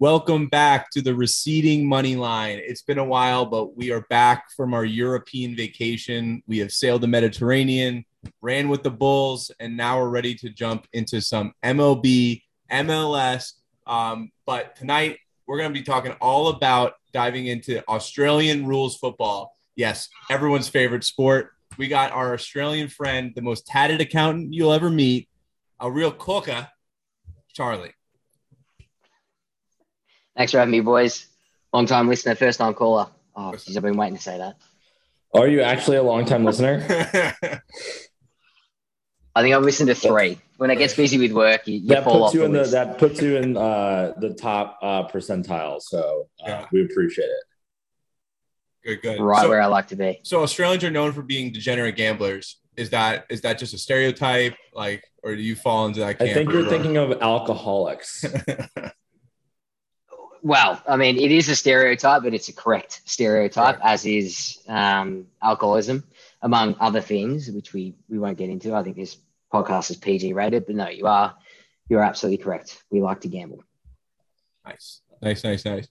Welcome back to the receding money line. It's been a while, but we are back from our European vacation. We have sailed the Mediterranean, ran with the Bulls, and now we're ready to jump into some MLB, MLS. Um, but tonight, we're going to be talking all about diving into Australian rules football. Yes, everyone's favorite sport. We got our Australian friend, the most tatted accountant you'll ever meet, a real coca, Charlie. Thanks for having me, boys. Long time listener, first time caller. Oh, geez, I've been waiting to say that. Are you actually a long time listener? I think I've listened to three. When it gets busy with work, you, you that fall puts off you the in the list. that puts you in uh, the top uh, percentile. So uh, Yeah. we appreciate it. good, good. right So- where I like to be. So Australians are known for being degenerate gamblers. Is that is that just a stereotype? Like, or do you fall into that camp? I think you're or- thinking of alcoholics. Well, I mean, it is a stereotype, but it's a correct stereotype, as is um, alcoholism, among other things, which we we won't get into. I think this podcast is PG rated, but no, you are you're absolutely correct. We like to gamble. nice, nice, nice, nice.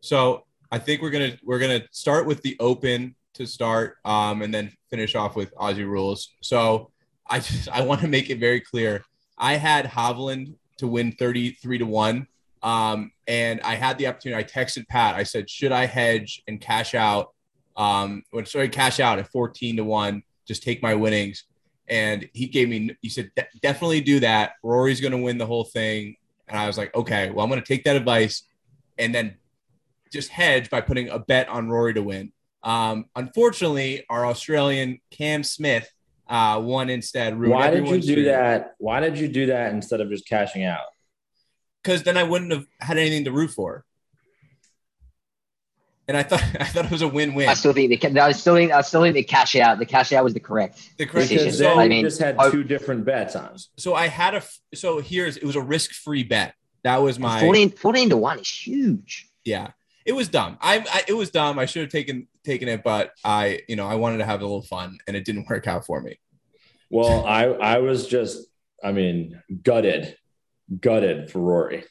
So I think we're gonna we're gonna start with the open to start, um, and then finish off with Aussie rules. So I just I want to make it very clear. I had Hovland to win thirty three to one. Um, and I had the opportunity. I texted Pat. I said, "Should I hedge and cash out? Um, when sorry, cash out at fourteen to one. Just take my winnings." And he gave me. He said, "De- "Definitely do that. Rory's going to win the whole thing." And I was like, "Okay, well, I'm going to take that advice, and then just hedge by putting a bet on Rory to win." Um, unfortunately, our Australian Cam Smith uh, won instead. Why did you do that? Why did you do that instead of just cashing out? Because then I wouldn't have had anything to root for. And I thought I thought it was a win-win. I still think the ca- I still think I still think the cash out the cash out was the correct. The correct decision. Because so, I mean, just had oh two different bets on. so I had a so here's it was a risk-free bet. That was my 14, 14 to one is huge. yeah. It was dumb. I, I it was dumb. I should have taken taken it, but I you know I wanted to have a little fun, and it didn't work out for me. Well, I I was just I mean gutted, gutted for Rory.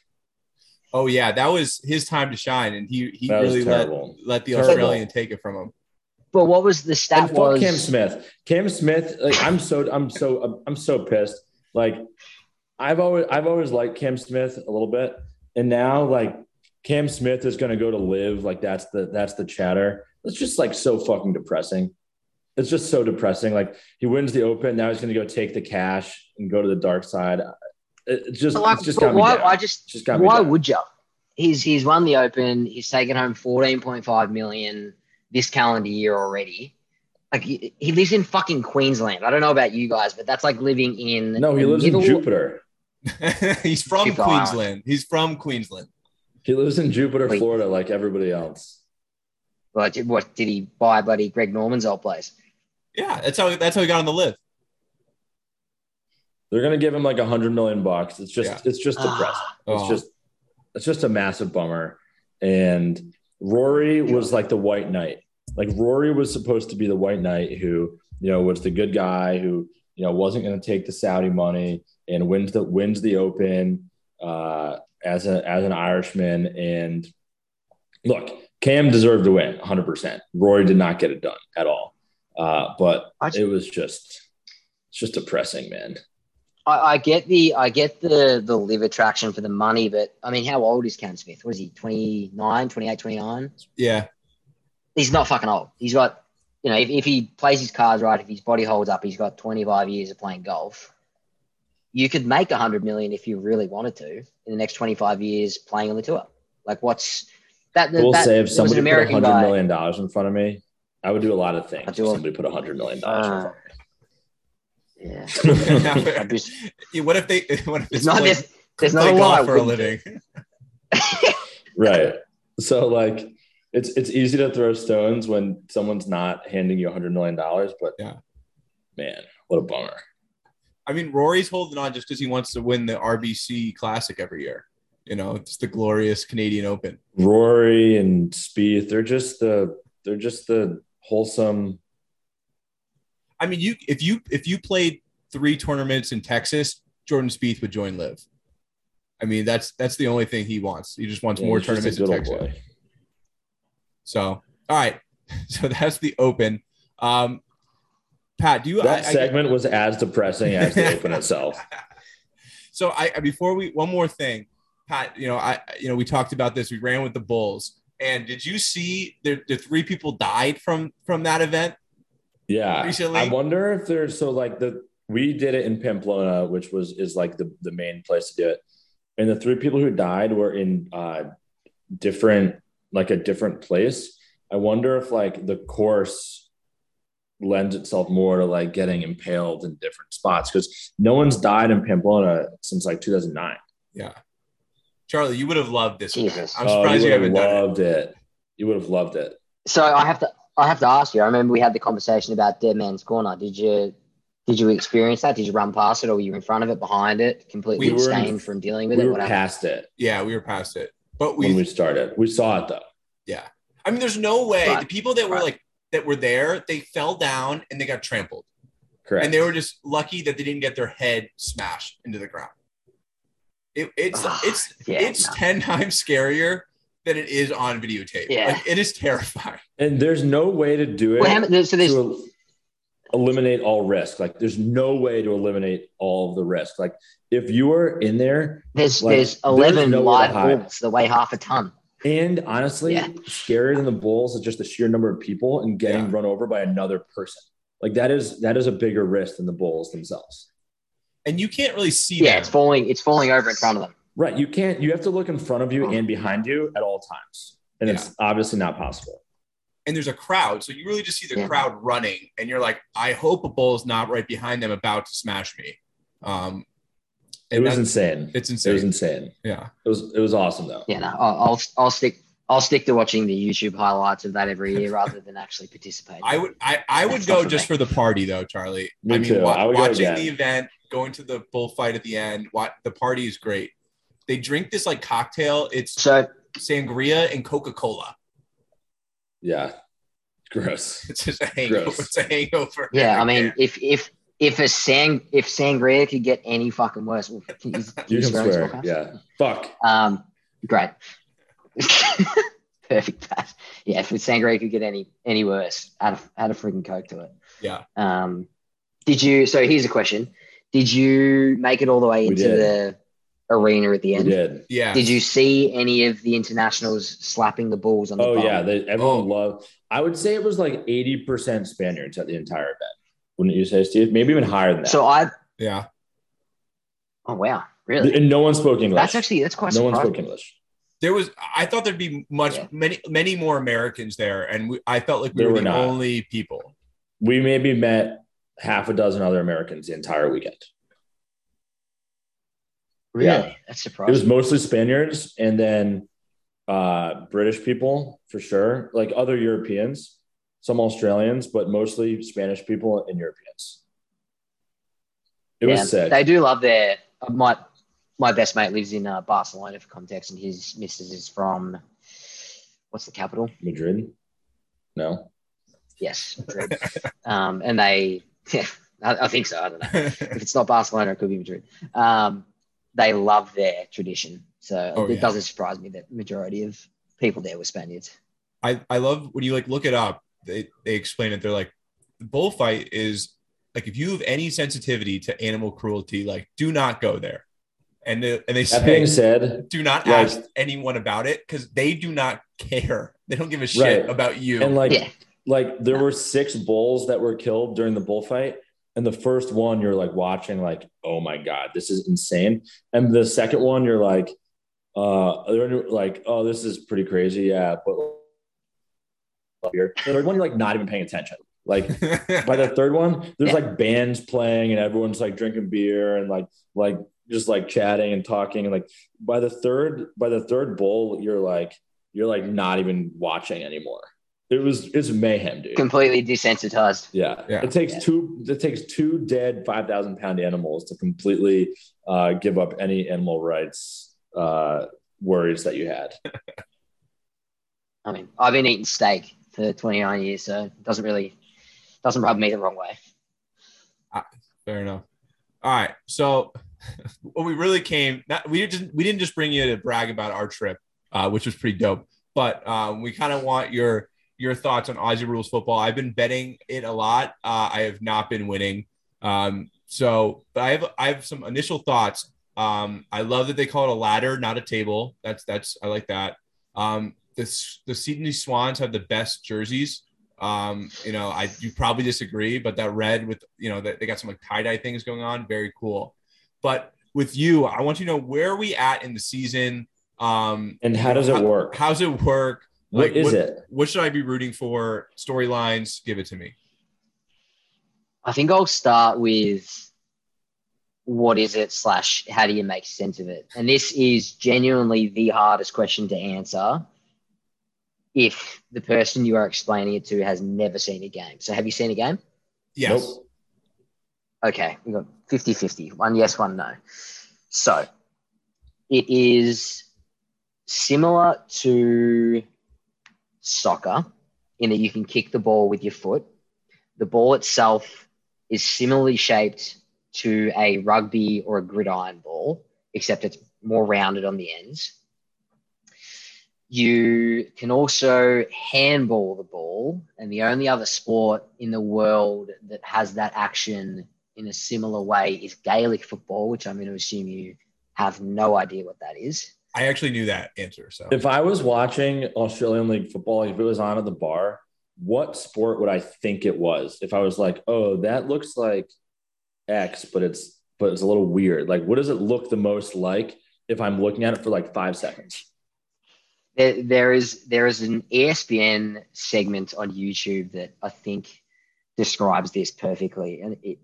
Oh yeah, that was his time to shine, and he he That really let let the Terrible. Australian take it from him. But what was the stat? And fuck was Cam Smith. Cam Smith, like I'm so I'm so I'm so pissed. Like I've always I've always liked Cam Smith a little bit, and now like Cam Smith is going to go to LIV. Like that's the that's the chatter. It's just like so fucking depressing. It's just so depressing. Like he wins the Open, now he's going to go take the cash and go to the dark side. It, it's just But like, it's just but got me why? down. I just Just got me why down. would you? He's he's won the Open. He's taken home fourteen point five million this calendar year already. Like he, he lives in fucking Queensland. I don't know about you guys, but that's like living in No, he the lives in Jupiter. He's from Jupiter Island. Queensland. He's from Queensland. He lives in Jupiter, Wait. Florida, like everybody else. Like, what did he buy? buddy? Greg Norman's old place. Yeah, that's how that's how he got on the list. They're gonna give him like a hundred million bucks. It's just Yeah. it's just depressing. Ah, It's Oh. just it's just a massive bummer. And Rory was like the white knight. Like Rory was supposed to be the white knight who, you know, was the good guy who, you know, wasn't going to take the Saudi money and wins the wins the Open uh, as a as an Irishman. And look, Cam deserved to win 100. percent Rory did not get it done at all. Uh, but it was just it's just depressing, man. I, I get the I get the the LIV attraction for the money, but I mean, how old is Cam Smith? What is he? 29, 28, 29? Yeah, He's not fucking old. He's got, you know, if, if he plays his cards right, if his body holds up, he's got 25 years of playing golf. You could make 100 million if you really wanted to in the next 25 years playing on the tour. Like, what's that? We'll that, say if somebody put American hundred guy. million dollars in front of me, I would do a lot of things. I'd If do somebody put hundred million dollars in Uh, front of me. Yeah. Yeah, what if they? What if There's it's not, play, there's, there's not a lot golf for a living? Right. So like it's it's easy to throw stones when someone's not handing you a hundred million dollars, but Yeah. man, what a bummer. I mean, Rory's holding on just because he wants to win the RBC Classic every year. You know, it's the glorious Canadian Open. Rory and Spieth, they're just the they're just the wholesome. I mean, you if you if you played three tournaments in Texas, Jordan Spieth would join LIV. I mean, that's that's the only thing he wants. He just wants Yeah, more he's just a tournaments in Texas. boy. So, all right. So that's the Open. Um, Pat, do you? That I- I- segment was as depressing as the Open itself. So I I- before we one more thing, Pat, you know, I you know we talked about this. We ran with the Bulls, and did you see the the three people died from from that event? Yeah. Recently? I wonder if there's so like the we did it in Pamplona, which was is like the, the main place to do it. And the three people who died were in uh different like a different place. I wonder if like the course lends itself more to like getting impaled in different spots because no one's died in Pamplona since like 2009. Yeah, Charlie, you would have loved this. event. I'm Oh, surprised you, would have haven't done it. loved it. You would have loved it. So I have to I have to ask you. I remember we had the conversation about Dead Man's Corner. Did you did you experience that? Did you run past it, or were you in front of it, behind it, completely We were in- abstained from dealing with We it? We were past it Yeah, we were past it, but when we. we started. We saw it though. yeah, I mean, there's no way Right. the people that were Right. like that were there, they fell down and they got trampled, Correct. and they were just lucky that they didn't get their head smashed into the ground. It, it's Ah, it's yeah, it's no. ten times scarier than it is on videotape. Yeah. Like, it is terrifying. And there's no way to do it Well, so there's to el- eliminate all risk. Like there's no way to eliminate all of the risk. Like if you are in there, there's like, there's there's eleven nowhere live bulls that weigh half a ton. and honestly, Yeah. scarier than the bulls is just the sheer number of people and getting Yeah. run over by another person. Like that is that is a bigger risk than the bulls themselves. And you can't really see Yeah, them. it's falling. It's falling over in front of them. Right. You can't you have to look in front of you and behind you at all times. And it's obviously not possible. and there's a crowd. So you really just see the Yeah. crowd running, and you're like, I hope a bull's not right behind them about to smash me. Um, It was insane. it's insane. It was insane. insane. Yeah. It was it was awesome though. Yeah, no, I'll, I'll I'll stick I'll stick to watching the YouTube highlights of that every year rather than actually participating. I would I, I would That's go for just me. for the party though, Charlie. Me I mean, too. wa- I would watching the event, going to the bullfight at the end, what the party is great. They drink this like cocktail. It's So sangria and Coca Cola. Yeah. Gross. It's just a hangover. Gross. It's a hangover. yeah, I mean, there. if if if a sang if sangria could get any fucking worse, well, can you, can You can swear swear. Yeah. Fuck. Um, great. Perfect. Pat. Yeah, if sangria could get any any worse, add a, add a freaking coke to it. yeah, Um, did you? So here's a question: Did you make it all the way We into did. the arena at the We end? did. yeah. Did you see any of the internationals slapping the balls on the? Oh bum? yeah, they, everyone Oh. loved. I would say it was like eighty percent Spaniards at the entire event. Wouldn't you say, Steve? Maybe even higher than that. So I. Yeah. Oh wow! Really? and no one spoke English. That's actually that's quite no one spoke English. There was, I thought there'd be much, Yeah. many, many more Americans there, and we, I felt like we There were, were the not. only people. We maybe met half a dozen other Americans the entire weekend. Really? Yeah. That's surprising. It was mostly Spaniards and then uh, British people for sure, like other Europeans, some Australians, but mostly Spanish people and Europeans. It yeah, was sick. They do love their. uh, My my best mate lives in uh, Barcelona for context, and his missus is from what's the capital? Madrid? No. Yes, Madrid. um, and they, yeah, I, I think so. I don't know if it's not Barcelona, it could be Madrid. Um, they love their tradition, so Oh, it yeah. doesn't surprise me that majority of people there were Spaniards. I, I love when you like look it up, they, they explain it. They're like, the bullfight is like, if you have any sensitivity to animal cruelty, like, do not go there. And they, and they That being said, do not like- ask anyone about it because they do not care. They don't give a shit Right. about you. and like, Yeah. like there were six bulls that were killed during the bullfight. And the first one, you're like watching, like, oh my God, this is insane. And the second one, you're like, uh, like, oh, this is pretty crazy. Yeah. But the third one, you're like not even paying attention. Like by the third one, there's Yeah. like bands playing and everyone's like drinking beer and like like just like chatting and talking. And like by the third, by the third bowl, you're like you're like not even watching anymore. It was it's mayhem, dude. Completely desensitized. Yeah. Yeah. It takes Yeah. two it takes two dead five thousand pound animals to completely uh, give up any animal rights uh, worries that you had. I mean, I've been eating steak for 29 years, so it doesn't really doesn't rub me the wrong way. Fair enough. All right. So when we really came, not, we didn't we didn't just bring you to brag about our trip, uh, which was pretty dope, but um, we kind of want your your thoughts on Aussie rules football. I've been betting it a lot. Uh, I have not been winning. Um, so, but I have I have some initial thoughts. Um, I love that they call it a ladder, not a table. That's that's I like that. Um, the the Sydney Swans have the best jerseys. Um, you know, I you probably disagree, but that red with you know they got some like tie dye things going on, very cool. But with you, I want you to know where are we at in the season. Um, and how does it work? How's it work? Like, what is what, it? What should I be rooting for? Storylines, give it to me. I think I'll start with what is it slash how do you make sense of it? And this is genuinely the hardest question to answer if the person you are explaining it to has never seen a game. So have you seen a game? Yes. Nope. Okay, we got 50 50. One yes, one no. So it is similar to soccer in that you can kick the ball with your foot. The ball itself is similarly shaped to a rugby or a gridiron ball, except it's more rounded on the ends. You can also handball the ball, and the only other sport in the world that has that action in a similar way is Gaelic football, which I'm going to assume you have no idea what that is. I actually knew that answer. So if I was watching Australian League football, if it was on at the bar, what sport would I think it was? If I was like, oh, that looks like X, but it's but it's a little weird. Like, what does it look the most like if I'm looking at it for like five seconds? There, there is there is an ESPN segment on YouTube that I think describes this perfectly, and it,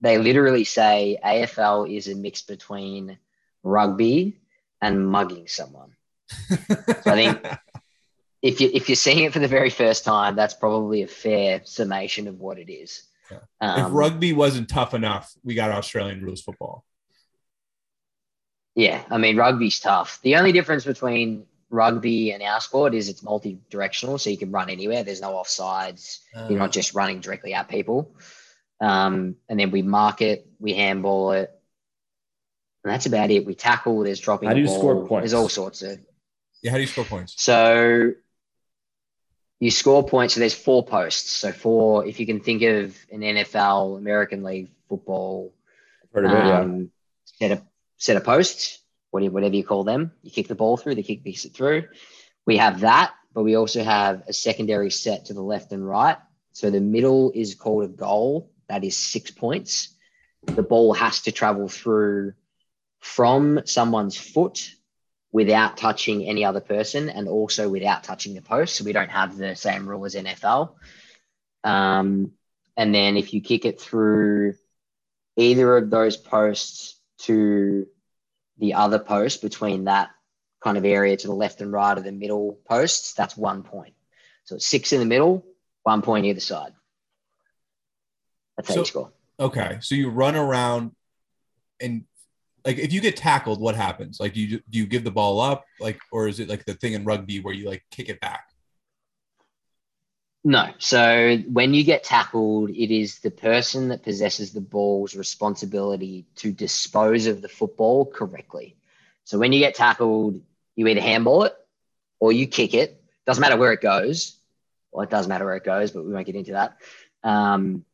they literally say AFL is a mix between rugby and mugging someone. so I think if you if you're seeing it for the very first time, that's probably a fair summation of what it is. Yeah. Um, if rugby wasn't tough enough, we got Australian rules football. Yeah, I mean rugby's tough. The only difference between rugby and our sport is it's multi-directional, so you can run anywhere. There's no offsides. You're not uh. just running directly at people. Um, and then we mark it, we handball it, and that's about it. We tackle. There's dropping. How do you ball, score points? There's all sorts of. Yeah, how do you score points? So you score points. So there's four posts. So four, if you can think of an NFL, American League football, heard of it, um, yeah. set a set of posts, whatever, whatever you call them. You kick the ball through. The kick kicks it through. We have that, but we also have a secondary set to the left and right. So the middle is called a goal. That is six points. The ball has to travel through from someone's foot without touching any other person and also without touching the post. So we don't have the same rule as NFL. Um, and then if you kick it through either of those posts to the other post between that kind of area to the left and right of the middle posts, that's one point. So it's six in the middle, one point either side. That's how so, you score. Okay. So you run around and like if you get tackled, what happens? Like do you do you give the ball up, like, or is it like the thing in rugby where you like kick it back? No. So when you get tackled, it is the person that possesses the ball's responsibility to dispose of the football correctly. So when you get tackled, you either handball it or you kick it. Doesn't matter where it goes. Well, it does matter where it goes, but we won't get into that. Um,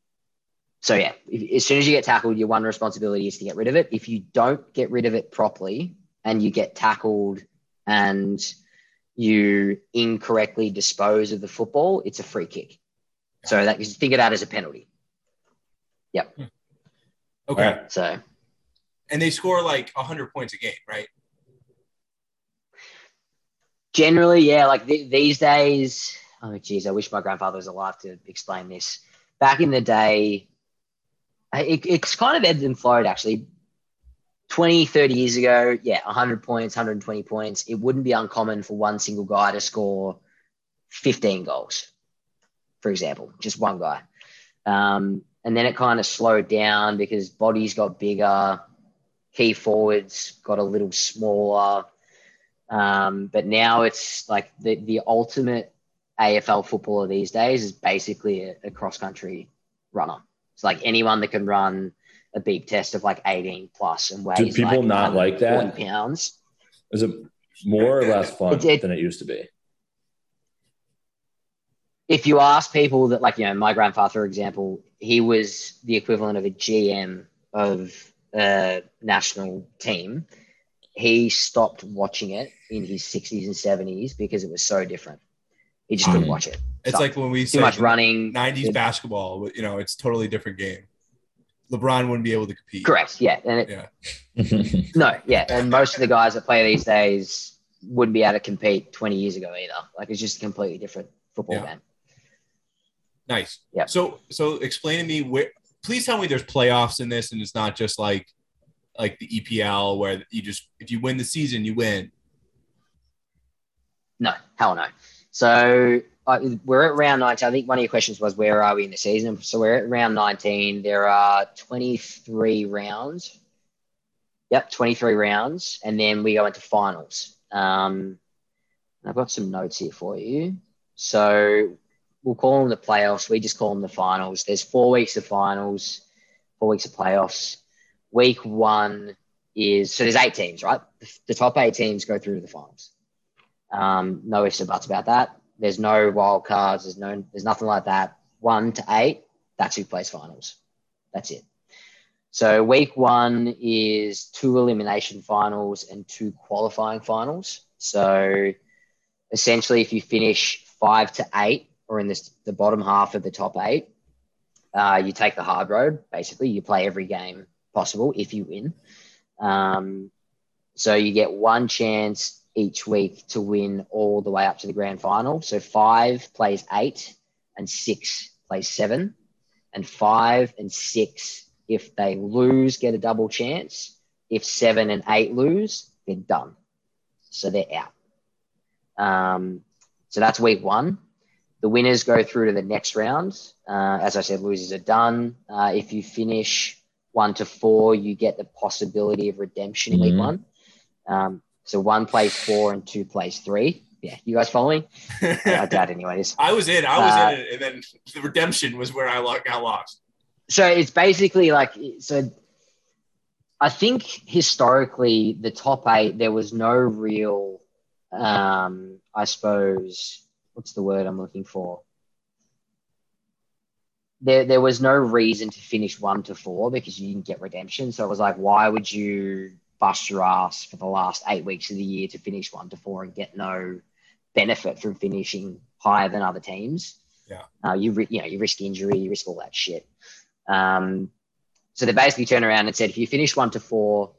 so yeah, if, as soon as you get tackled, your one responsibility is to get rid of it. If you don't get rid of it properly and you get tackled and you incorrectly dispose of the football, it's a free kick. So that you think of that as a penalty. Yep. Hmm. Okay. Right. So and they score like 100 points a game, right? Generally, yeah. Like th- these days, oh, geez, I wish my grandfather was alive to explain this. Back in the day, it, it's kind of ebbed and flowed actually. 20, 30 years ago, yeah, 100 points, 120 points. It wouldn't be uncommon for one single guy to score 15 goals, for example, just one guy. Um, and then it kind of slowed down because bodies got bigger, key forwards got a little smaller. Um, but now it's like the, the ultimate AFL footballer these days is basically a, a cross country runner. It's like anyone that can run a beep test of like 18 plus and weighs Do people like not like that? pounds. Is it more or less fun It- it- than it used to be? If you ask people that, like, you know, my grandfather, for example, he was the equivalent of a GM of a national team. He stopped watching it in his 60s and 70s because it was so different. He just couldn't Mhm. watch it. It's So, like when we Too say much running. 90s basketball, you know, it's totally different game. LeBron wouldn't be able to compete. Correct. Yeah. And it, Yeah. no, yeah. And most of the guys that play these days wouldn't be able to compete 20 years ago either. Like it's just a completely different football Yeah. game. Nice. Yeah. So so explain to me where please tell me there's playoffs in this and it's not just like like the EPL where you just if you win the season you win. No, hell no. So we're at round 19. I think one of your questions was where are we in the season? So we're at round 19. There are 23 rounds. Yep, 23 rounds. And then we go into finals. Um, I've got some notes here for you. So we'll call them the playoffs. We just call them the finals. There's four weeks of finals, four weeks of playoffs. Week one is so there's eight teams, right? The top eight teams go through to the finals. Um, no ifs or buts about that. There's no wild cards. There's no. There's nothing like that. One to eight. That's who plays finals. That's it. So week one is two elimination finals and two qualifying finals. So essentially, if you finish five to eight or in this, the bottom half of the top eight, uh, you take the hard road. Basically, you play every game possible if you win. Um, so you get one chance each week to win all the way up to the grand final. So five plays eight, and six plays seven, and five and six, if they lose, get a double chance. If seven and eight lose, they're done. So they're out. Um, so that's week one. The winners go through to the next round. Uh, as I said, losers are done. Uh, if you finish one to four, you get the possibility of redemption in week Mhm. one. Um, so one plays four and two plays three. Yeah, you guys following? I doubt, anyways. I was in, I was Uh, in it, and then the redemption was where I got lost. So it's basically like so. I think historically, the top eight there was no real, um, I suppose, what's the word I'm looking for? There, there was no reason to finish one to four because you didn't get redemption. So it was like, why would you bust your ass for the last eight weeks of the year to finish one to four and get no benefit from finishing higher than other teams? Yeah. Uh, you, you know, you risk injury, you risk all that shit. Um, so they basically turned around and said, if you finish one to four,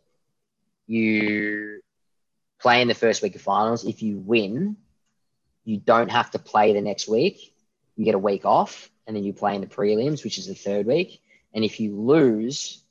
you play in the first week of finals. If you win, you don't have to play the next week. You get a week off, and then you play in the prelims, which is the third week. And if you lose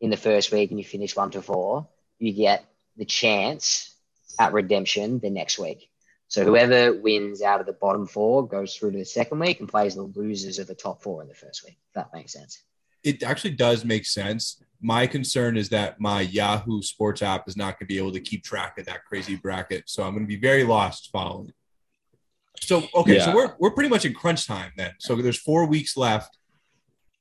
in the first week and you finish one to four, you get the chance at redemption the next week. So whoever wins out of the bottom four goes through to the second week and plays the losers of the top four in the first week. If that makes sense. It actually does make sense. My concern is that my Yahoo Sports app is not going to be able to keep track of that crazy bracket, so I'm going to be very lost following. So okay, so we're we're pretty much in crunch time then. So there's four weeks left.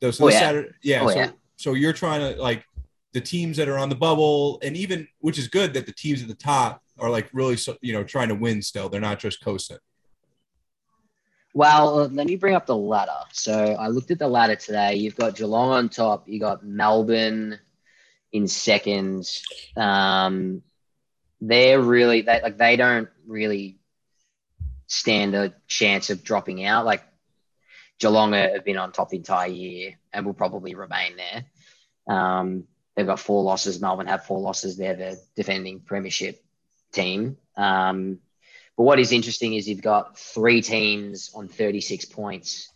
So Oh, yeah. Saturday, yeah. Oh, so, yeah. so you're trying to like the teams that are on the bubble, and even which is good that the teams at the top are like really so, you know trying to win still. They're not just coasting. Well, uh, let me bring up the ladder. So I looked at the ladder today. You've got Geelong on top. You got Melbourne in second. Um, they're really they like they don't really stand a chance of dropping out. Like Geelong have been on top the entire year and will probably remain there. Um, they've got four losses. Melbourne have four losses. They're the defending premiership team. Um, but what is interesting is you've got three teams on 36 points.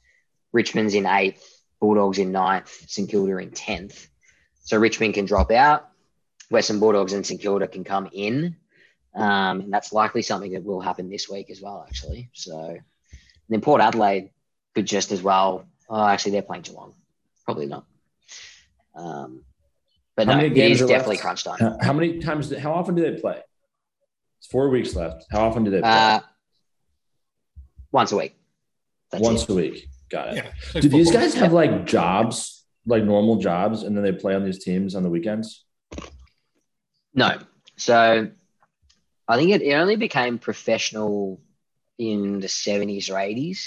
Richmond's in eighth, Bulldogs in ninth, St Kilda in 10th. So Richmond can drop out. Western Bulldogs and St Kilda can come in. Um, and that's likely something that will happen this week as well, actually. So and then Port Adelaide could just as well. Oh, actually, they're playing Geelong. Probably not. Um, but How no, many games are definitely left? crunch time. How, how many times? How often do they play? It's four weeks left. How often do they play? Uh, once a week. That's Once it. a week. Got it. Yeah. like Do these guys have like jobs like normal jobs and then they play on these teams on the weekends? No. So I think it, it only became professional in the 70s or 80s.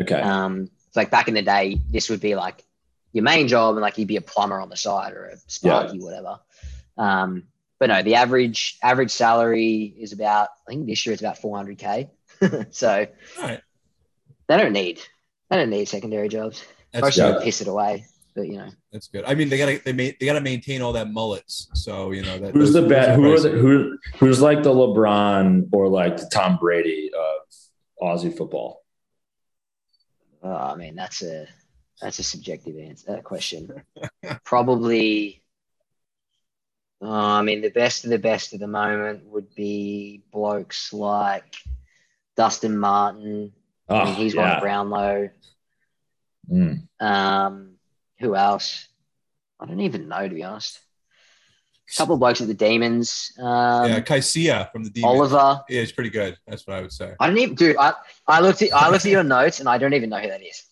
Okay. Um, like back in the day, this would be like your main job, and like you'd be a plumber on the side or a sparky, whatever. Um, but no, the average average salary is about I think this year it's about 400k. so All right. they don't need they don't need secondary jobs. That's Most good. of them piss it away, but you know. That's good. I mean, they gotta they ma- they gotta maintain all that mullets. So you know that. Who's the those- best? Who are the, who who's like the LeBron or like the Tom Brady of Aussie football? Oh, I mean, that's a that's a subjective answer uh, question. Probably. Oh, I mean, the best of the best at the moment would be blokes like Dustin Martin. I mean, Oh, he's yeah. won Brownlow. Mm. Um, who else? I don't even know to be honest. A couple of blokes at the Demons. Um, yeah, Kysaiah from the Demons. Oliver. Yeah, he's pretty good. That's what I would say. I don't even, dude. I, I looked at I looked at your notes and I don't even know who that is.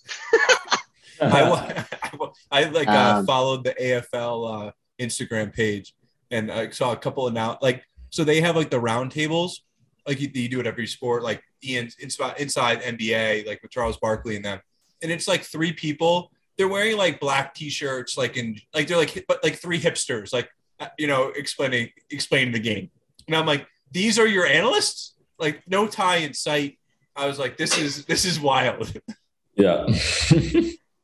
I, I, I like uh, Um, followed the AFL uh, Instagram page and I saw a couple of now like so they have like the round tables like you, you do it every sport like Ian inside inside NBA like with Charles Barkley and them. And it's like three people. They're wearing like black t-shirts like in like they're like but like three hipsters like uh, you know explaining explaining the game. And I'm like these are your analysts? Like no tie in sight. I was like this is this is wild. Yeah.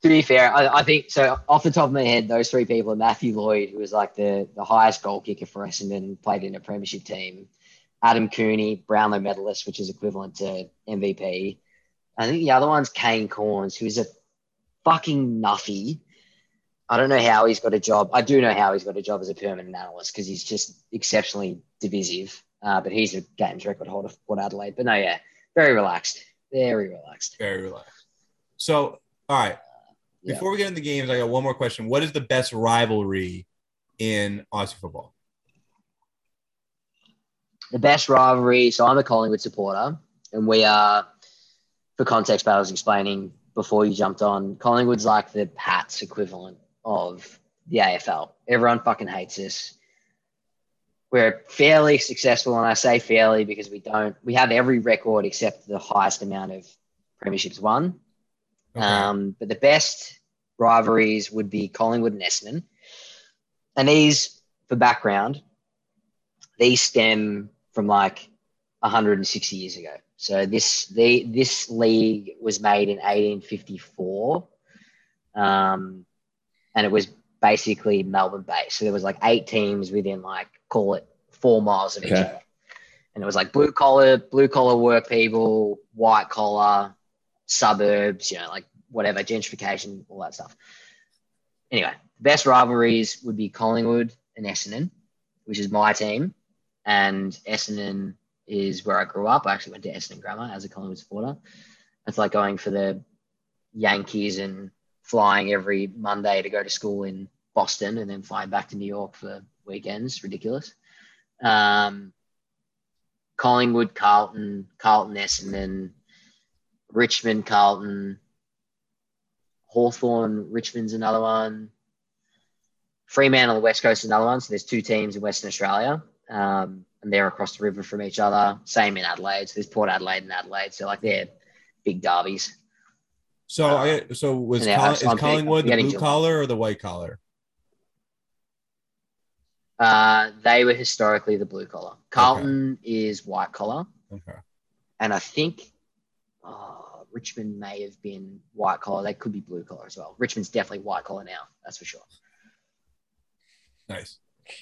To be fair, I, I think so. Off the top of my head, those three people are Matthew Lloyd, who was like the, the highest goal kicker for Essendon, played in a premiership team. Adam Cooney, Brownlow medalist, which is equivalent to MVP. I think the other one's Kane Cornes, who's a fucking nuffy. I don't know how he's got a job. I do know how he's got a job as a permanent analyst because he's just exceptionally divisive. Uh, but he's a games record holder for Adelaide. But no, yeah, very relaxed. Very relaxed. very relaxed so all right Yeah. Before we get into the games, I got one more question. What is the best rivalry in Aussie football? the best rivalry. So I'm a Collingwood supporter, and we are, for context, but I was explaining before you jumped on. Collingwood's like the Pats equivalent of the AFL. Everyone fucking hates us. We're fairly successful, and I say fairly because we don't. We have every record except the highest amount of premierships won. Okay. Um, but the best rivalries would be Collingwood and Essendon. And these, for background, these stem from like 160 years ago. So this the this league was made in 1854, um, and it was basically Melbourne based. So there was like eight teams within like call it four miles of each other, and it was like blue collar blue collar work people, white collar, suburbs, you know, like whatever gentrification, all that stuff. Anyway, the best rivalries would be Collingwood and Essendon, which is my team, and Essendon is where I grew up. I actually went to Essendon Grammar as a Collingwood supporter. It's like going for the Yankees and flying every Monday to go to school in Boston and then flying back to New York for weekends. Ridiculous. Um, Collingwood, Carlton, Carlton, Essendon, Richmond, Carlton, Hawthorn, Richmond's another one. Fremantle on the West Coast is another one. So there's two teams in Western Australia. Um, and they're across the river from each other. Same in Adelaide. So there's Port Adelaide and Adelaide. So like they're big derbies. So, I, so was Uh, I'm- is Collingwood the blue collar or the white collar? Uh, they were historically the blue collar. Carlton is white collar. Okay. And I think oh, Richmond may have been white collar. They could be blue collar as well. Richmond's definitely white collar now. That's for sure. Nice.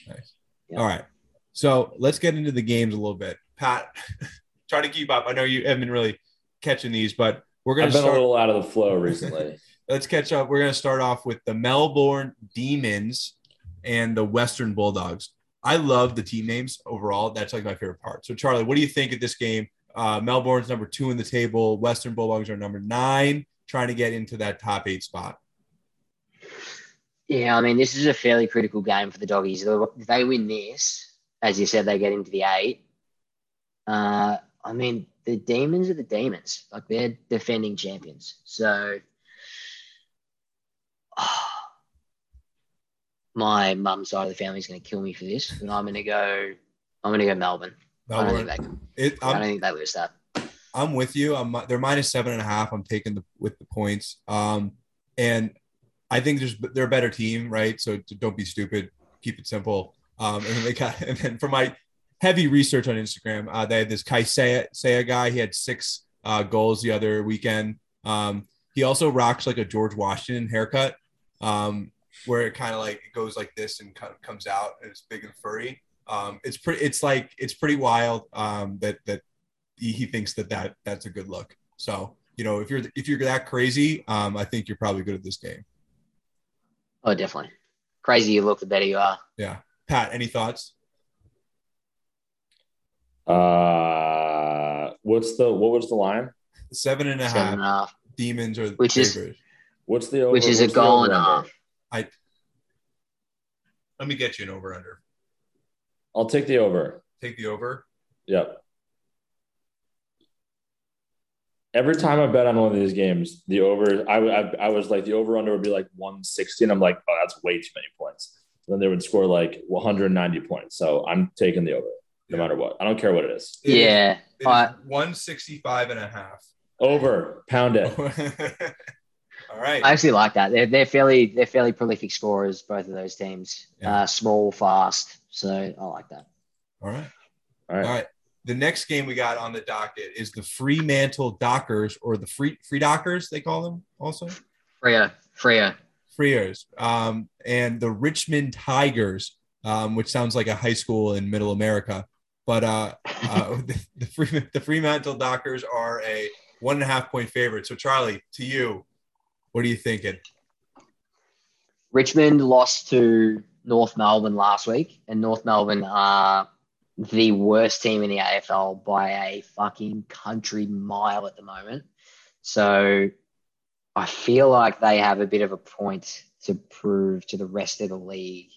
Nice. Yeah. All right. So let's get into the games a little bit. Pat, try to keep up. I know you haven't been really catching these, but we're going I've to been a little out of the flow recently. let's catch up. We're going to start off with the Melbourne Demons and the Western Bulldogs. I love the team names overall. That's like my favorite part. So, Charlie, what do you think of this game? Uh, Melbourne's number two in the table. Western Bulldogs are number nine, trying to get into that top eight spot. Yeah, I mean, this is a fairly critical game for the doggies. If they win this, as you said, they get into the eight. Uh, I mean, the demons are the demons. Like they're defending champions. So my mum's side of the family is going to kill me for this, and I'm going to go. I'm going to go Melbourne. I don't think they. It, I don't I'm, think they lose that. I'm with you. I'm they're minus seven and a half. I'm taking the with the points. Um, and I think there's they're a better team, right? So don't be stupid. Keep it simple. Um, and then they got and then for my heavy research on Instagram, uh, they had this Kai Saya, Saya guy. He had six uh, goals the other weekend. Um, he also rocks like a George Washington haircut, um, where it kind of like it goes like this and kind of comes out and it's big and furry. Um, it's pretty. It's like it's pretty wild um, that that he, he thinks that that that's a good look. So you know, if you're if you're that crazy, um, I think you're probably good at this game. Oh, definitely. Crazy you look, the better you are. Yeah, Pat, any thoughts? Uh, what's the what was the line? Seven and a half. Seven and a half, Demons are Which is- favorites. What's the over, which is a goal and a half. I let me get you an over under. I'll take the over. Take the over. Yep. Every time I bet on one of these games, the over, I, I, I was like, the over under would be like 160. And I'm like, oh, that's way too many points. Then they would score like 190 points. So I'm taking the over no Yeah. matter what. I don't care what it is. It is- yeah. it is I- 165 and a half. Over, pound it. All right. I actually like that. They're they're fairly they're fairly prolific scorers, both of those teams. Yeah. Uh, small, fast. So I like that. All right. All All right. right. The next game we got on the docket is the Fremantle Dockers or the Free Free Dockers, they call them also. Freya. Freya. Freers. Um, and the Richmond Tigers, um, which sounds like a high school in middle America. But uh, uh, the, the, Free, the Fremantle Dockers are a one and a half point favorite. So, Charlie, to you, what are you thinking? Richmond lost to North Melbourne last week, and North Melbourne are the worst team in the AFL by a fucking country mile at the moment. So I feel like they have a bit of a point to prove to the rest of the league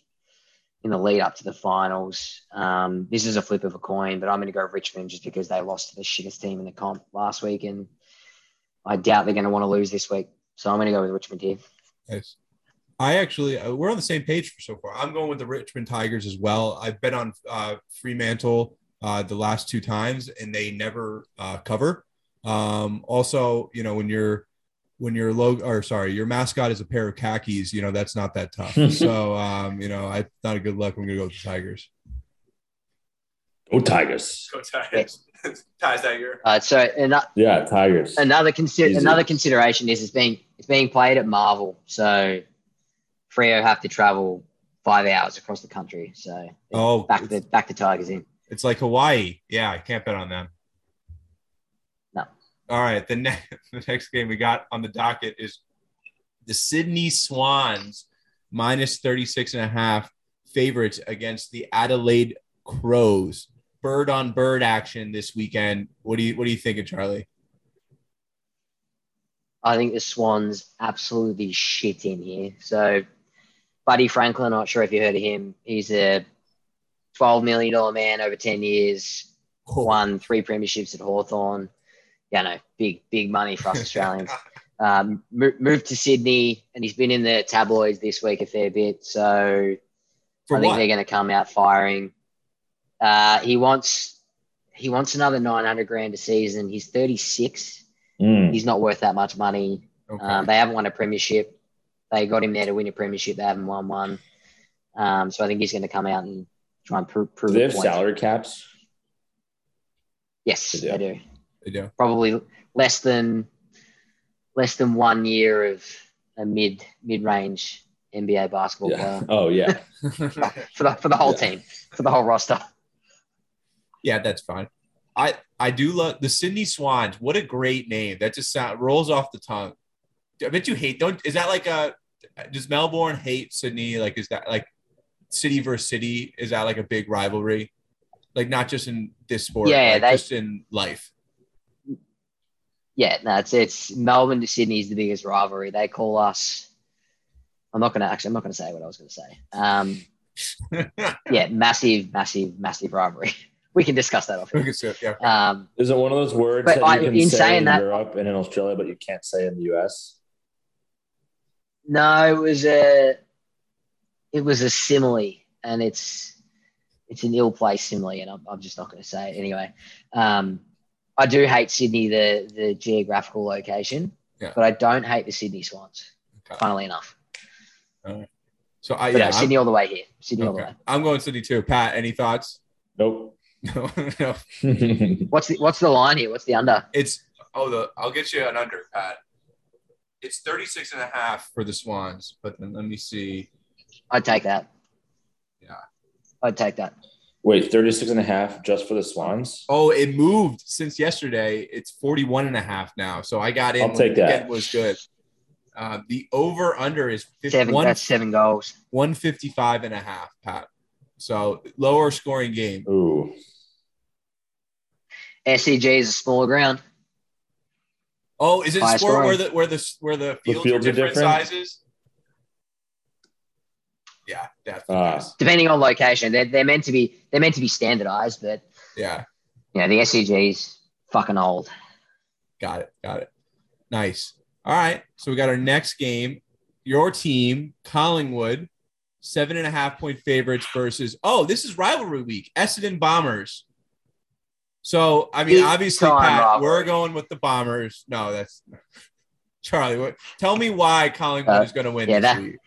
in the lead up to the finals. Um, this is a flip of a coin, but I'm going to go Richmond just because they lost to the shittest team in the comp last week, and I doubt they're going to want to lose this week. So I'm going to go with Richmond here. Nice. I actually, uh, we're on the same page for so far. I'm going with the Richmond Tigers as well. I've bet on uh, Fremantle uh, the last two times, and they never uh, cover. Um, also, you know, when you're when your logo or sorry, your mascot is a pair of khakis, you know, that's not that tough. so, um, you know, I not a good luck. I'm gonna go with the Tigers. Go Tigers. Go Tigers. Ties Tiger. Uh, so and, Yeah, Tigers. another consider Easy. another consideration is it's being it's being played at Marvel, so Freo have to travel five hours across the country. So Oh, back the back the Tigers in. It's like Hawaii. Yeah, I can't bet on them. No. All right. The next the next game we got on the docket is the Sydney Swans minus 36 and a half favorites against the Adelaide Crows. Bird on bird action this weekend. What do you what are you thinking, Charlie? I think the Swans absolutely shit in here. So Buddy Franklin, not sure if you heard of him. He's a twelve million dollar man over ten years. Won three premierships at Hawthorn. Yeah, no, big big money for us Australians. um, mo- moved to Sydney, and he's been in the tabloids this week a fair bit. So For I think what? they're going to come out firing. Uh, he wants he wants another nine hundred grand a season. He's thirty six. Mm. He's not worth that much money. Okay. Um, they haven't won a premiership. They got him there to win a premiership. They haven't won one. Um, so I think he's going to come out and try and prove, Do they have point. salary caps? Yes, They do. they do. they do. Probably less than less than one year of a mid mid range NBA basketball Yeah. player Oh, yeah. for the for the whole Yeah. team for the whole roster. Yeah, that's fine. I I do love the Sydney Swans. What a great name. That just sound rolls off the tongue. I bet you hate. Don't is that like a? Does Melbourne hate Sydney? Like is that like city versus city? Is that like a big rivalry? Like not just in this sport, Yeah, like they- just in life. Yeah, no, it's it's Melbourne to Sydney is the biggest rivalry. They call us. I'm not gonna actually. I'm not gonna say what I was gonna say. Um, yeah, massive, massive, massive rivalry. We can discuss that off. Okay, here. so, yeah. Um, Is it one of those words that I- you can in say saying in that- Europe and in Australia, but you can't say in the US? No, it was a. it was a simile, and it's it's an ill placed simile, and I'm, I'm just not going to say it anyway. Um, I do hate Sydney, the the geographical location, Yeah. but I don't hate the Sydney Swans. Okay. Funnily enough, So I but yeah, no, Sydney all the way here. Sydney I'm, all the way. I'm going Sydney too. Pat, any thoughts? Nope. No, no. What's the what's the line here? What's the under? It's oh the I'll get you an under, Pat. It's 36 and a half for the Swans, but then let me see. I'd take that. Yeah. I'd take that. Wait, 36 and a half just for the Swans? Oh, it moved since yesterday. It's 41 and a half now. So I got in. I'll take that. Was good. Uh, the over under is 50, Seven. one, That's seven goals. 155 and a half, Pat. So lower scoring game. Ooh. SCG is a smaller ground. Oh, is it High sport scoring. where the where the where the fields, fields are are different, different? sizes? Yeah, definitely. Ah. is. Depending on location, they're, they're meant to be they're meant to be standardized, but Yeah, you know the SCG's fucking old. got it, got it. Nice. All right, so we got our next game. Your team, Collingwood, seven and a half point favorites versus. Oh, this is rivalry week. Essendon Bombers. So I mean, Big obviously, Pat, rivalry. we're going with the Bombers. No, that's Charlie. What? Tell me why Collingwood Uh, is going to win yeah, this that- week.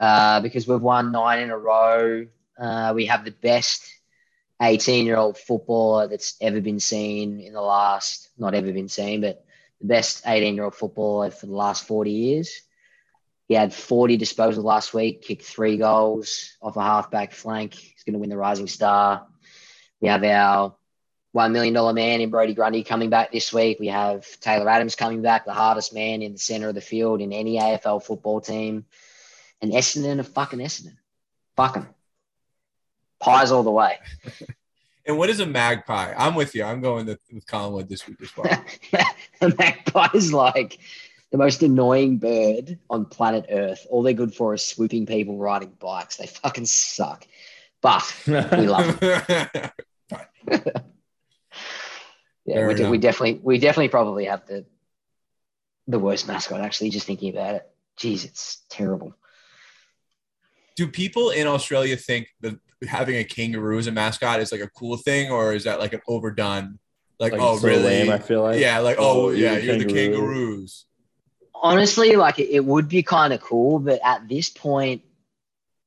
uh, because we've won nine in a row. Uh, we have the best 18 year old footballer that's ever been seen in the last, not ever been seen, but the best 18 year old footballer for the last 40 years. He had 40 disposals last week, kicked three goals off a halfback flank. He's going to win the Rising Star. We have our $1 million man in Brodie Grundy coming back this week. We have Taylor Adams coming back, the hardest man in the center of the field in any AFL football team and Essendon are fucking Essendon. Fucking. Pies all the way. And what is a magpie? I'm with you. I'm going with, with Collingwood this week as well. a magpie is like the most annoying bird on planet Earth. All they're good for is swooping people riding bikes. They fucking suck. But we love them. Yeah, we, de- we definitely we definitely probably have the the worst mascot actually, just thinking about it. Jeez, it's terrible. Do people in Australia think that having a kangaroo as a mascot is like a cool thing, or is that like an overdone? Like, Like, oh, so really? lame, I feel like. yeah, like, oh, Oh, you're yeah, you're the kangaroos. honestly, like it, it would be kind of cool, but at this point,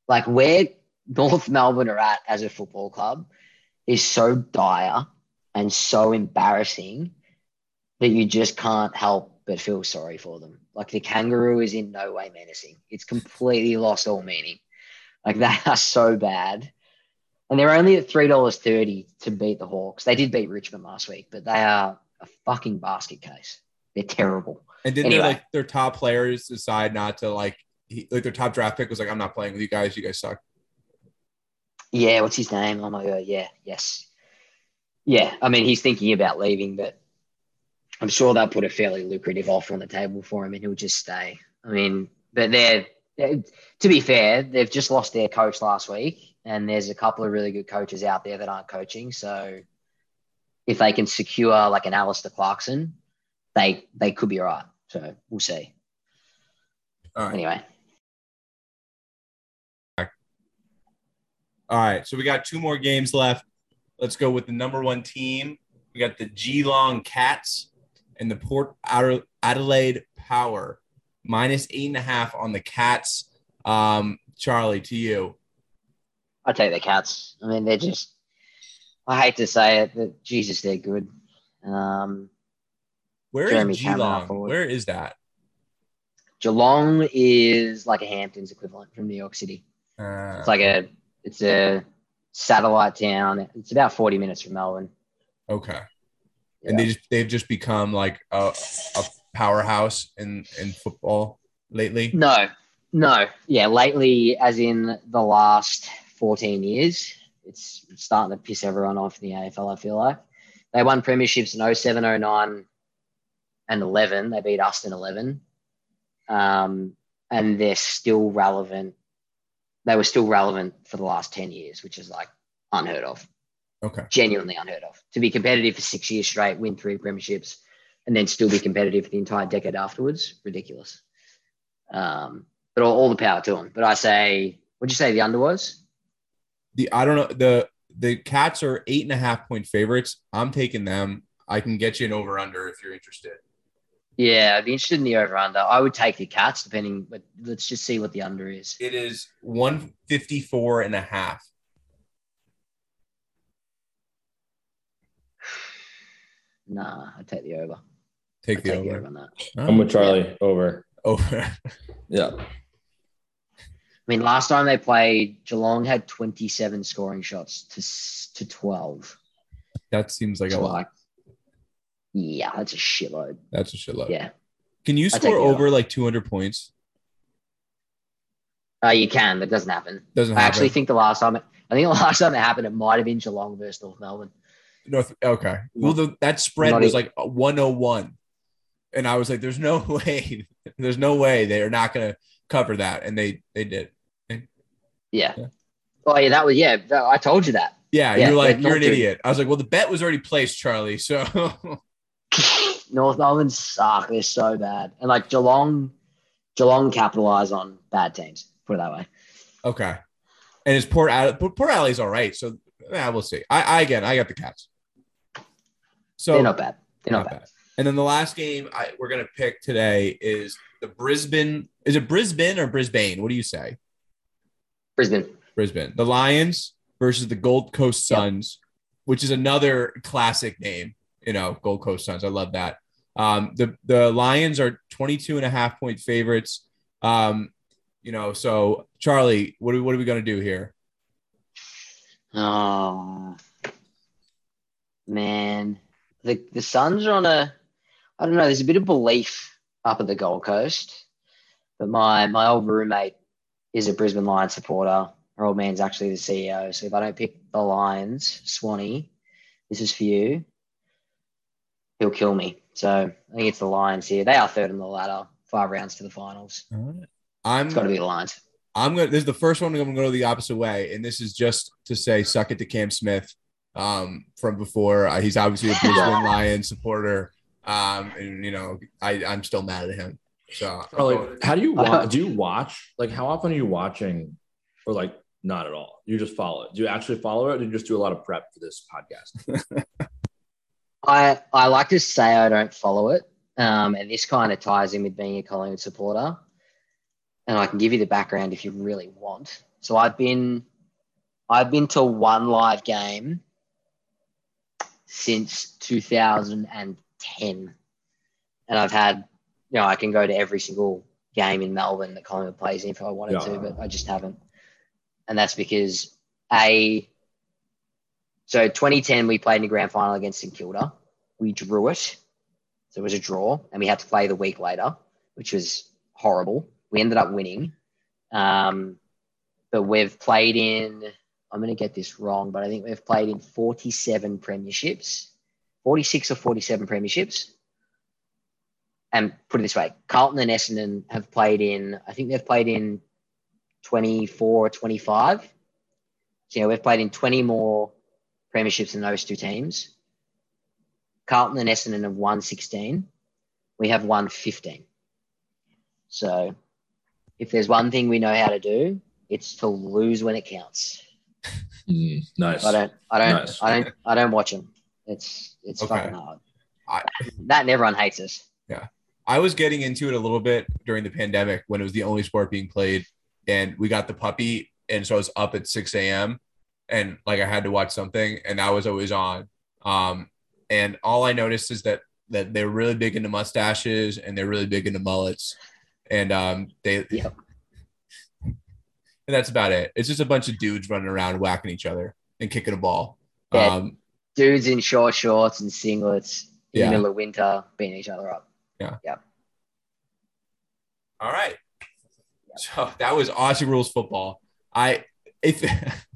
like where North Melbourne are at as a football club is so dire and so embarrassing that you just can't help but feel sorry for them. Like the kangaroo is in no way menacing. It's completely lost all meaning. Like they are so bad. And they're only at three dollars thirty to beat the Hawks. They did beat Richmond last week, but they are a fucking basket case. They're terrible. And didn't Anyway. they, like their top players decide not to like, he, like their top draft pick was like, I'm not playing with you guys. You guys suck. Yeah, what's his name? Oh my god, yeah, yes. Yeah, I mean he's thinking about leaving, but I'm sure they'll put a fairly lucrative offer on the table for him and he'll just stay. I mean, but they're, they're to be fair, they've just lost their coach last week, and there's a couple of really good coaches out there that aren't coaching. So if they can secure like an Alastair Clarkson, they they could be all right. So we'll see. All right. Anyway. All right. So we got two more games left. Let's go with the number one team. We got the Geelong Cats and the Port Adelaide Power. Minus eight and a half on the Cats. Um, Charlie, to you. I take the Cats. I mean, they're just. I hate to say it, but Jesus, they're good. Um, Where is Jeremy Cameron Geelong? Where is that? Geelong is like a Hamptons equivalent from New York City. Uh, It's like a it's a satellite town. It's about forty minutes from Melbourne. okay. Yeah. And they just they've just become like a, a powerhouse in in football lately. No, no, yeah. Lately, as in the last fourteen years, it's starting to piss everyone off in the AFL. I feel like they won premierships in 07, 09, and eleven. They beat us in eleven, um, and they're still relevant. They were still relevant for the last ten years, which is like unheard of. Okay. genuinely unheard of. To be competitive for six years straight, win three premierships, and then still be competitive for the entire decade afterwards, ridiculous. Um, but all, all the power to them. But I say, what'd you say the under was? The I don't know the the Cats are eight and a half point favorites. I'm taking them. I can get you an over under if you're interested. Yeah, I'd be interested in the over under. I would take the Cats, depending, but let's just see what the under is. It is 154 and a half. Nah, I'd take the over. Take I'd the take the over. over on that. I'm with Charlie over. Over. Yeah. I mean, last time they played, Geelong had 27 scoring shots to to 12. that seems like a lot. like, yeah, that's a shitload. That's a shitload. Yeah, Can you score the over like 200 points? uh, you can, but it doesn't happen. Doesn't happen. I actually think the last time, I think the last time it happened, it might have been Geelong versus North Melbourne. North. Okay. Well, the, that spread Not was e- like 101, and I was like, "There's no way. There's no way they are not going to cover that," and they they did. Yeah. Yeah. Oh yeah, that was yeah. that- I told you that. Yeah, Yeah, you're like like, you're an not idiot. I was like, "Well, the bet was already placed, Charlie." So North Melbourne suck. They're so bad, and like Geelong, Geelong capitalize on bad teams. Put it that way. okay, and it's Port Alley. Port Alley's all right. So yeah, we'll see. I, I again, I got the Cats. So They're not bad. They're not, Not bad. bad. And then the last game I, we're gonna pick today is the Brisbane. Is it Brisbane or Brisbane? What do you say? Brisbane. Brisbane. The Lions versus the Gold Coast Yep. Suns, which is another classic name. You know, Gold Coast Suns. I love that. Um, the the Lions are 22 and a half point favorites. Um, you know, so Charlie, what are, what are we gonna do here? Oh man, the the Suns are on a. I don't know. There's a bit of belief up at the Gold Coast, but my my old roommate is a Brisbane Lions supporter. Her old man's actually the CEO. So if I don't pick the Lions, Swanee, this is for you. He'll kill me. So I think it's the Lions here. They are third on the ladder, five rounds to the finals. I'm It's got to be the Lions. I'm gonna. This is the first one. I'm gonna go the opposite way, and this is just to say, suck it to Cam Smith um, from before. Uh, he's obviously a Brisbane Lions supporter, um, and you know, I I'm still mad at him. So Charlie, how do you watch? Do you watch? Like, how often are you watching, or like not at all? You just follow it. Do you actually follow it, or do you just do a lot of prep for this podcast? I I like to say I don't follow it, um, and this kind of ties in with being a Collingwood supporter. And I can give you the background if you really want. So I've been I've been to one live game since 2010, and I've had you know I can go to every single game in Melbourne that Collingwood plays in if I wanted Yeah. to, but I just haven't. And that's because a so 2010 we played in the grand final against St Kilda. We drew it, so it was a draw, and we had to play the week later, which was horrible. We ended up winning, um, but we've played in. I'm going to get this wrong, but I think we've played in 47 premierships, 46 or 47 premierships. And put it this way, Carlton and Essendon have played in. I think they've played in 24 or 25. So, yeah, we've played in 20 more premierships than those two teams. Carlton and Essendon have won 16. We have won 15. So if there's one thing we know how to do, it's to lose when it counts. Mm, nice. I don't, I don't, Nice. I don't, I don't watch them. It's, it's Okay. fucking hard. I- that and everyone hates us. Yeah, I was getting into it a little bit during the pandemic when it was the only sport being played, and we got the puppy, and so I was up at 6 a.m. and like I had to watch something, and that was always on. Um, and all I noticed is that that they're really big into mustaches and they're really big into mullets, and um, they Yep. and that's about it. It's just a bunch of dudes running around whacking each other and kicking a ball. Yeah. Um, Dudes in short shorts and singlets in Yeah. the middle of winter beating each other up. Yeah. Yeah. All right. So that was Aussie rules football. I if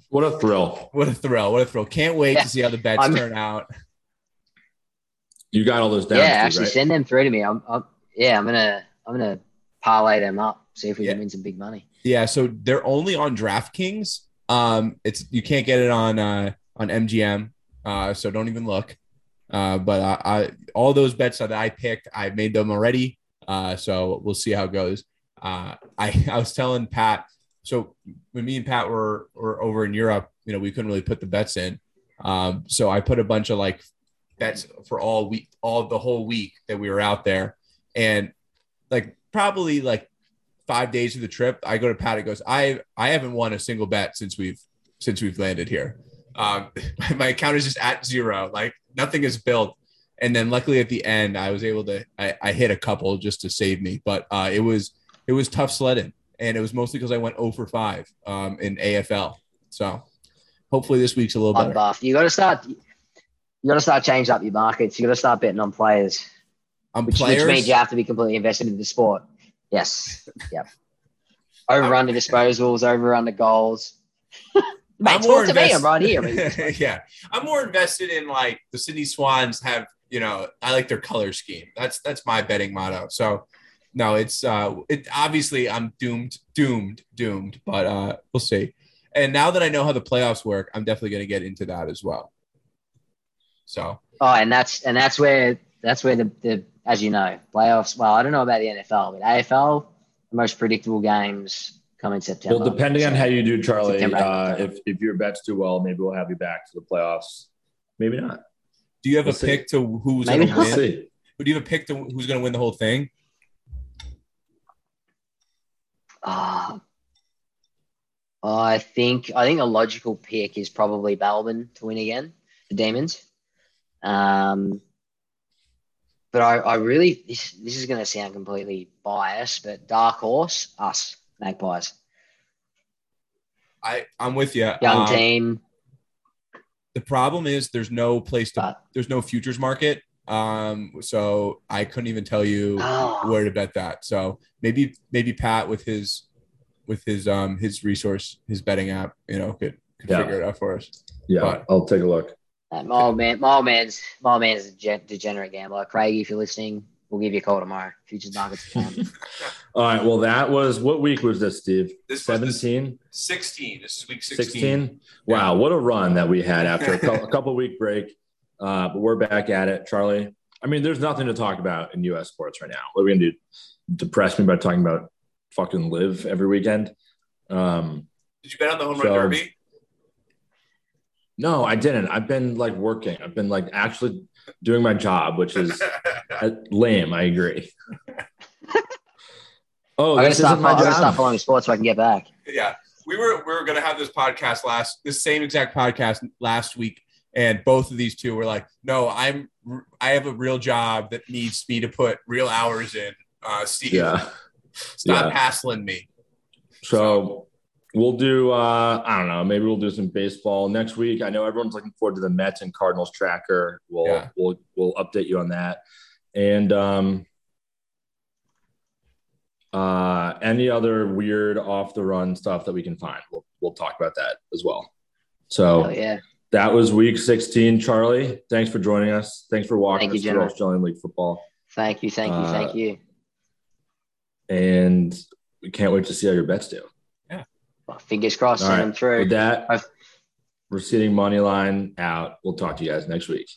What a thrill! what a thrill! What a thrill! Can't wait Yeah. to see how the bets I'm- turn out. You got all those down. yeah, too, actually right? send them through to me. I'm, I'm, yeah, I'm gonna, I'm gonna parlay them up. See if we Yeah. can win some big money. Yeah, so they're only on DraftKings. Um, it's you can't get it on uh on MGM. Uh, so don't even look. Uh, but I, I all those bets that I picked, I made them already. Uh, so we'll see how it goes. uh, I I was telling Pat. So when me and Pat were were over in Europe, you know, we couldn't really put the bets in. Um, so I put a bunch of like bets for all week, all the whole week that we were out there, and like probably like five days of the trip, I go to Pat. It goes, I I haven't won a single bet since we've since we've landed here. Um, my account is just at zero. Like nothing is built. And then luckily at the end, I was able to I, I hit a couple just to save me. But uh, it was it was tough sledding, and it was mostly because I went 0 for five um, in AFL. So hopefully this week's a little better. Buff. You got to start. You got to start changing up your markets. You got to start betting on players, On which, players, which means you have to be completely invested in the sport. Yes. Yep. Over under disposals, over under goals. Mate, I'm talk to me. I'm right here. Yeah, I'm more invested in like the Sydney Swans have. You know, I like their color scheme. That's that's my betting motto. So, no, it's uh, it obviously I'm doomed, doomed, doomed. But uh, we'll see. And now that I know how the playoffs work, I'm definitely going to get into that as well. So oh, and that's and that's where that's where the, the as you know playoffs. Well, I don't know about the NFL, but AFL the most predictable games come in September. Well, depending on how you do, Charlie, September, uh, if, if your bets do well, maybe we'll have you back to the playoffs. Maybe not. do you have We'll a see. pick to who's going to win? see. Do you have a pick to who's going to win the whole thing? Uh, I think I think a logical pick is probably Melbourne to win again, the Demons. Um, but I, I really this this is going to sound completely biased, but dark horse, us Magpies, I I'm with you. young Um, team, The problem is there's no place to but there's no futures market. Um, so I couldn't even tell you Oh. where to bet that. So maybe maybe Pat with his with his um his resource his betting app, you know, could could Yeah. figure it out for us. Yeah, But- I'll take a look. Uh, my old man, my old man's my old man's a degenerate gambler. Craig, if you're listening, we'll give you a call tomorrow. Futures markets. All right. Well, that was what week was this, Steve? This was 17, 16. This is week 16. Wow, what a run that we had after a couple, a couple week break. Uh, but we're back at it, Charlie. I mean, there's nothing to talk about in U.S. sports right now. What are we gonna do? Depress me by talking about fucking LIV every weekend? Um, Did you bet on the home So- run derby? No, I didn't. I've been like working. I've been like actually doing my job, which is lame. I agree. oh, I gotta this start. isn't my I gotta start job. following sports so I can get back. yeah. We were we were gonna have this podcast last this same exact podcast last week, and both of these two were like, "No, I'm I have a real job that needs me to put real hours in." Uh, Steve, Yeah. stop yeah. hassling me. So we'll do uh I don't know, maybe we'll do some baseball next week. I know everyone's looking forward to the Mets and Cardinals tracker. We'll Yeah. we'll we'll update you on that. And um uh any other weird off the run stuff that we can find. We'll we'll talk about that as well. So Oh yeah. that was week 16, Charlie. Thanks for joining us. Thanks for walking Thank you, us through Australian League football. Thank you. Thank you. Uh, thank you. And we can't wait to see how your bets do. Well, fingers crossed. Right. them through. With that, I've- sitting money line out. We'll talk to you guys next week.